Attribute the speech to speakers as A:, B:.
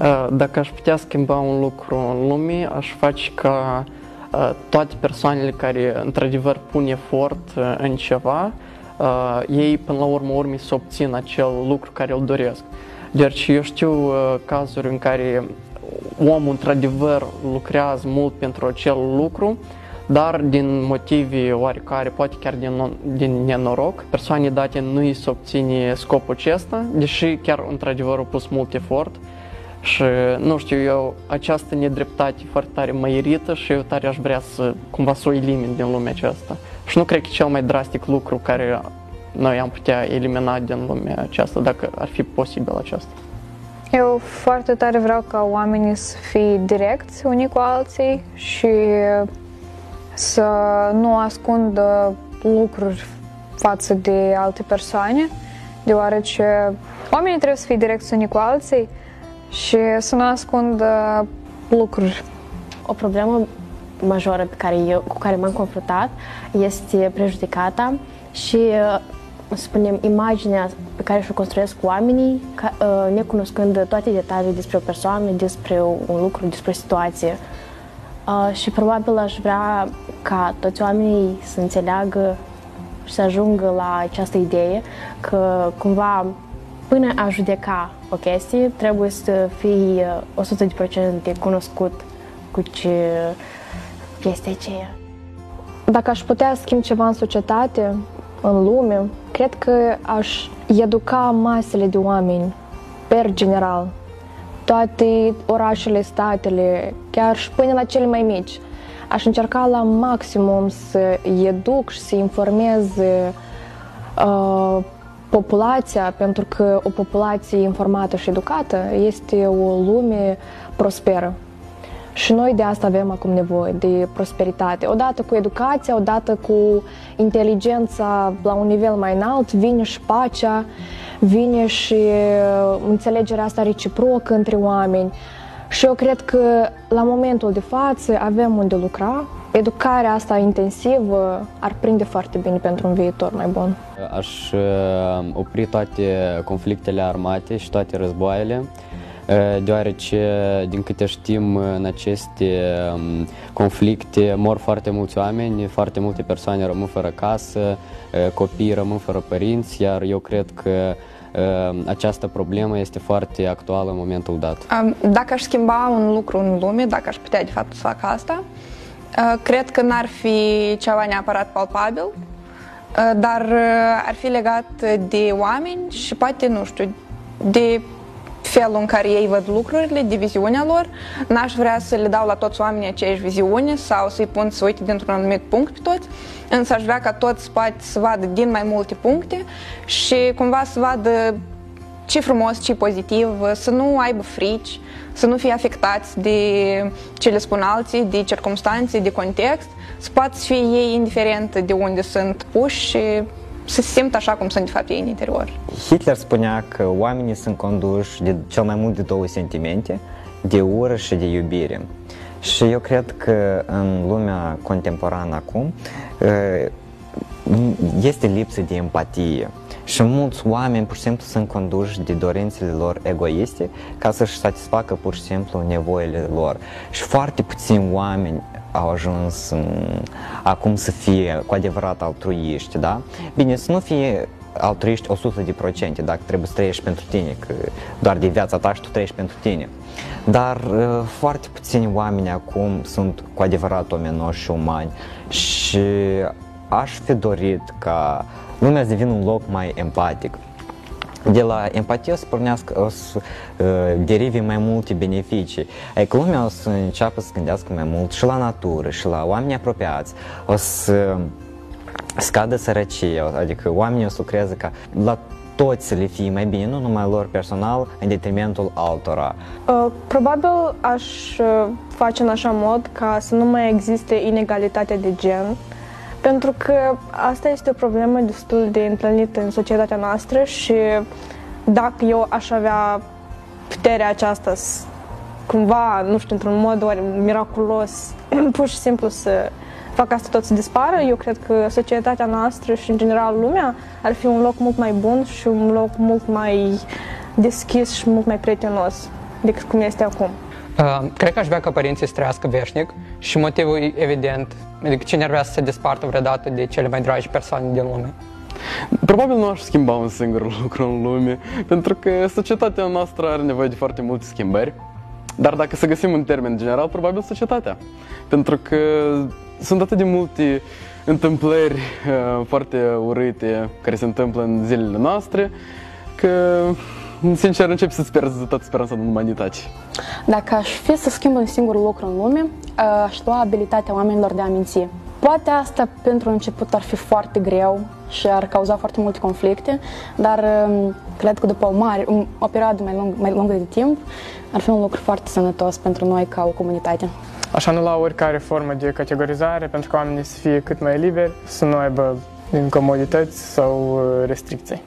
A: Uh, Dacă aș putea schimba un lucru în lume, aș face ca uh, toate persoanele care într-adevăr pun efort uh, în ceva, uh, ei până la urmă urmei să obțină acel lucru care îl doresc. Deci eu știu uh, cazuri în care omul într-adevăr lucrează mult pentru acel lucru, dar din motive oarecare, poate chiar din, non- din nenoroc, persoane date nu îi se obține scopul acesta, deși chiar într-adevăr au pus mult efort și nu știu, eu această nedreptate foarte tare mă irită și eu tare aș vrea să cumva să o elimin din lumea aceasta. Și nu cred că e cel mai drastic lucru care noi am putea elimina din lumea aceasta, dacă ar fi posibil aceasta.
B: Eu foarte tare vreau ca oamenii să fie direcți unii cu alții și să nu ascundă lucruri față de alte persoane, deoarece oamenii trebuie să fie direcți unii cu alții și să nu ascundă lucruri.
C: O problemă majoră pe care eu, cu care m-am confruntat este prejudicata și, uh, să spunem, imaginea pe care și-o construiesc oamenii, ca, uh, necunoscând toate detaliile despre o persoană, despre un lucru, despre o situație. Uh, și probabil aș vrea ca toți oamenii să înțeleagă și să ajungă la această idee că cumva până a judeca o chestie trebuie să fii uh, 100% cunoscut cu ce chestia aceea.
B: Dacă aș putea schimb ceva în societate, în lume, cred că aș educa masele de oameni, per general. Toate orașele, statele, chiar și până la cele mai mici. Aș încerca la maximum să educ și să informez uh, populația, pentru că o populație informată și educată este o lume prosperă. Și noi de asta avem acum nevoie, de prosperitate. Odată cu educația, odată cu inteligența la un nivel mai înalt, vine și pacea, vine și uh, înțelegerea asta reciprocă între oameni. Și eu cred că la momentul de față avem unde lucra. Educarea asta intensivă ar prinde foarte bine pentru un viitor mai bun.
D: Aș uh, opri toate conflictele armate și toate războaiele, uh, deoarece, din câte știm, în aceste um, conflicte mor foarte mulți oameni, foarte multe persoane rămân fără casă, uh, copiii rămân fără părinți, iar eu cred că această problemă este foarte actuală în momentul dat.
E: Um, Dacă aș schimba un lucru în lume, dacă aș putea de fapt să fac asta, uh, cred că n-ar fi ceva neapărat palpabil, uh, dar uh, ar fi legat de oameni și poate, nu știu, de felul în care ei văd lucrurile, de viziunea lor. N-aș vrea să le dau la toți oamenii aceeași viziune sau să-i pun să uite dintr-un anumit punct pe toți, însă aș vrea ca toți poate să vadă din mai multe puncte și cumva să vadă ce frumos, ce pozitiv, să nu aibă frici, să nu fie afectați de ce le spun alții, de circunstanțe, de context, să poată să fie ei indiferent de unde sunt puși și să se simtă așa cum sunt de fapt ei în interior.
F: Hitler spunea că oamenii sunt conduși de cel mai mult de două sentimente, de ură și de iubire. Și eu cred că în lumea contemporană acum eh, este lipsă de empatie. Și mulți oameni pur și simplu sunt conduși de dorințele lor egoiste ca să-și satisfacă pur și simplu nevoile lor. Și foarte puțini oameni au ajuns um, acum să fie cu adevărat altruiști, da? Bine, să nu fie altruiști 100%, dacă trebuie să trăiești pentru tine, că doar de viața ta și tu trăiești pentru tine. Dar uh, foarte puțini oameni acum sunt cu adevărat omenoși și umani și aș fi dorit ca lumea să devină un loc mai empatic. De la empatie o să pornească, o să uh, derive mai multe beneficii. Adică lumea o să înceapă să gândească mai mult și la natură, și la oameni apropiați. O să scadă sărăcie, adică oamenii o să lucreze ca la toți să le fie mai bine, nu numai lor personal, în detrimentul altora.
G: Uh, Probabil aș uh, face în așa mod ca să nu mai existe inegalitate de gen, pentru că asta este o problemă destul de întâlnită în societatea noastră și dacă eu aș avea puterea aceasta să, cumva, nu știu, într-un mod oare miraculos, pur și simplu să fac asta tot să dispară, eu cred că societatea noastră și în general lumea ar fi un loc mult mai bun și un loc mult mai deschis și mult mai prietenos. decât cum este acum.
H: Uh, cred că aș vrea ca părinții să trăiască veșnic și motivul e evident, adică cine ar vrea să se despartă vreodată de cele mai dragi persoane din lume.
I: Probabil nu aș schimba un singur lucru în lume, pentru că societatea noastră are nevoie de foarte multe schimbări. Dar dacă să găsim un termen general, probabil societatea. Pentru că sunt atât de multe întâmplări uh, foarte urâte care se întâmplă în zilele noastre, că sincer încep să-ți pierzi toată speranța în umanitate.
J: Dacă aș fi să schimb un singur lucru în lume, aș lua abilitatea oamenilor de a minți. Poate asta pentru început ar fi foarte greu și ar cauza foarte multe conflicte, dar um, cred că după o, mare, o perioadă mai, lung, mai lungă de timp ar fi un lucru foarte sănătos pentru noi ca o comunitate.
K: Aș anula oricare formă de categorizare pentru ca oamenii să fie cât mai liberi, să nu aibă incomodități sau uh, restricții.